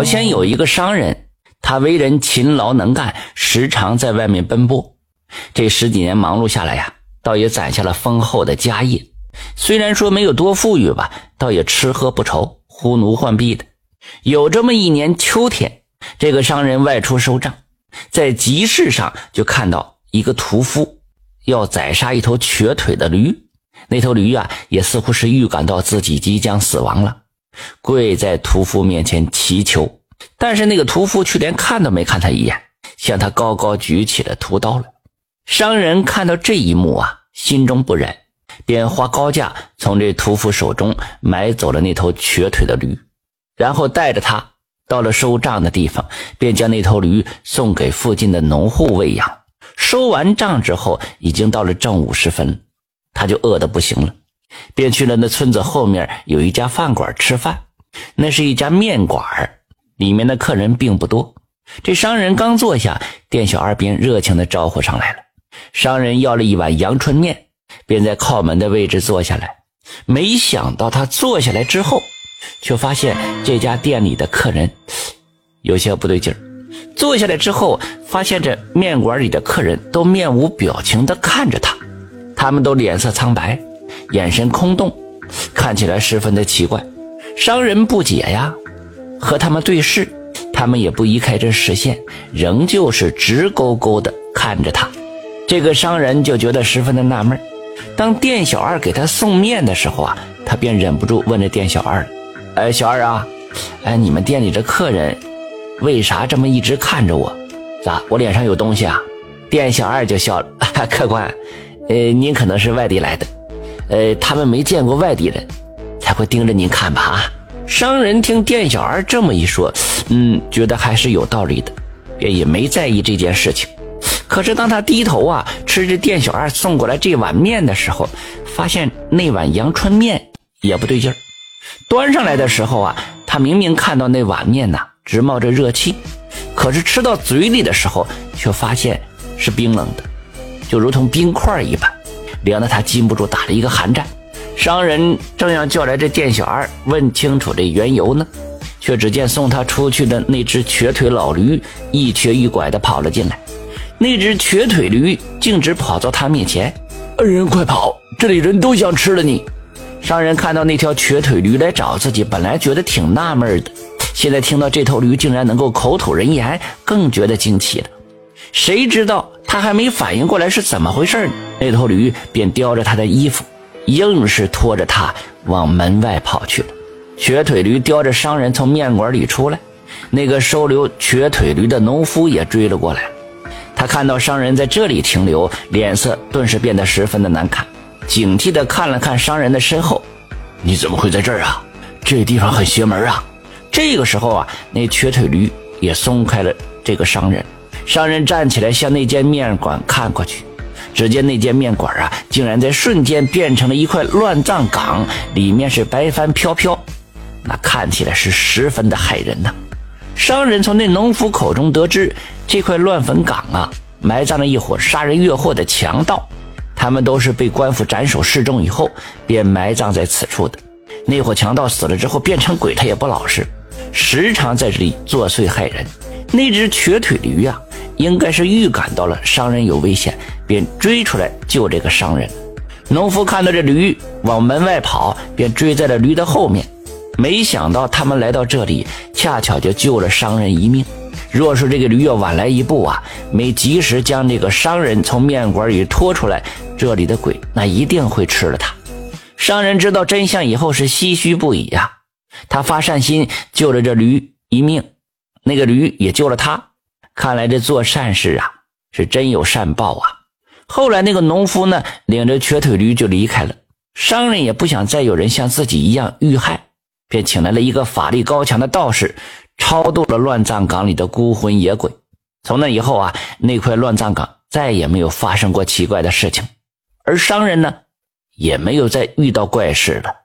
早先有一个商人，他为人勤劳能干，时常在外面奔波。这十几年忙碌下来呀，倒也攒下了丰厚的家业。虽然说没有多富裕吧，倒也吃喝不愁，呼奴唤婢的。有这么一年秋天，这个商人外出收账，在集市上就看到一个屠夫要宰杀一头瘸腿的驴。那头驴啊，也似乎是预感到自己即将死亡了，跪在屠夫面前祈求。但是那个屠夫却连看都没看他一眼，向他高高举起了屠刀了。商人看到这一幕啊，心中不忍，便花高价从这屠夫手中买走了那头瘸腿的驴，然后带着他到了收账的地方，便将那头驴送给附近的农户喂养。收完账之后，已经到了正午时分。他就饿得不行了，便去了那村子后面有一家饭馆吃饭。那是一家面馆里面的客人并不多。这商人刚坐下，店小二便热情地招呼上来了。商人要了一碗阳春面，便在靠门的位置坐下来。没想到他坐下来之后，却发现这家店里的客人有些不对劲儿。坐下来之后，发现这面馆里的客人都面无表情地看着他。他们都脸色苍白，眼神空洞，看起来十分的奇怪。商人不解呀，和他们对视，他们也不移开这视线，仍旧是直勾勾的看着他。这个商人就觉得十分的纳闷。当店小二给他送面的时候啊，他便忍不住问这店小二：“哎，小二啊，哎，你们店里这客人为啥这么一直看着我？咋，我脸上有东西啊？”店小二就笑了：“客官。”呃，您可能是外地来的，呃，他们没见过外地人，才会盯着您看吧？啊！商人听店小二这么一说，嗯，觉得还是有道理的，便也没在意这件事情。可是当他低头啊吃着店小二送过来这碗面的时候，发现那碗阳春面也不对劲儿。端上来的时候啊，他明明看到那碗面呐直冒着热气，可是吃到嘴里的时候，却发现是冰冷的。就如同冰块一般，凉得他禁不住打了一个寒战。商人正要叫来这店小二问清楚这缘由呢，却只见送他出去的那只瘸腿老驴一瘸一拐地跑了进来。那只瘸腿驴径直跑到他面前：“恩人快跑，这里人都想吃了你！”商人看到那条瘸腿驴来找自己，本来觉得挺纳闷的，现在听到这头驴竟然能够口吐人言，更觉得惊奇了。谁知道他还没反应过来是怎么回事？那头驴便叼着他的衣服，硬是拖着他往门外跑去了。瘸腿驴叼着商人从面馆里出来，那个收留瘸腿驴的农夫也追了过来。他看到商人在这里停留，脸色顿时变得十分的难看，警惕地看了看商人的身后：“你怎么会在这儿啊？这地方很邪门啊！”这个时候啊，那瘸腿驴也松开了这个商人。商人站起来，向那间面馆看过去，只见那间面馆啊，竟然在瞬间变成了一块乱葬岗，里面是白帆飘飘，那看起来是十分的骇人呐。商人从那农夫口中得知，这块乱坟岗啊，埋葬了一伙杀人越货的强盗，他们都是被官府斩首示众以后，便埋葬在此处的。那伙强盗死了之后变成鬼，他也不老实，时常在这里作祟害人。那只瘸腿驴呀。应该是预感到了商人有危险，便追出来救这个商人。农夫看到这驴往门外跑，便追在了驴的后面。没想到他们来到这里，恰巧就救了商人一命。若是这个驴要晚来一步啊，没及时将这个商人从面馆里拖出来，这里的鬼那一定会吃了他。商人知道真相以后是唏嘘不已呀，他发善心救了这驴一命，那个驴也救了他。看来这做善事啊，是真有善报啊！后来那个农夫呢，领着瘸腿驴就离开了。商人也不想再有人像自己一样遇害，便请来了一个法力高强的道士，超度了乱葬岗里的孤魂野鬼。从那以后啊，那块乱葬岗再也没有发生过奇怪的事情，而商人呢，也没有再遇到怪事了。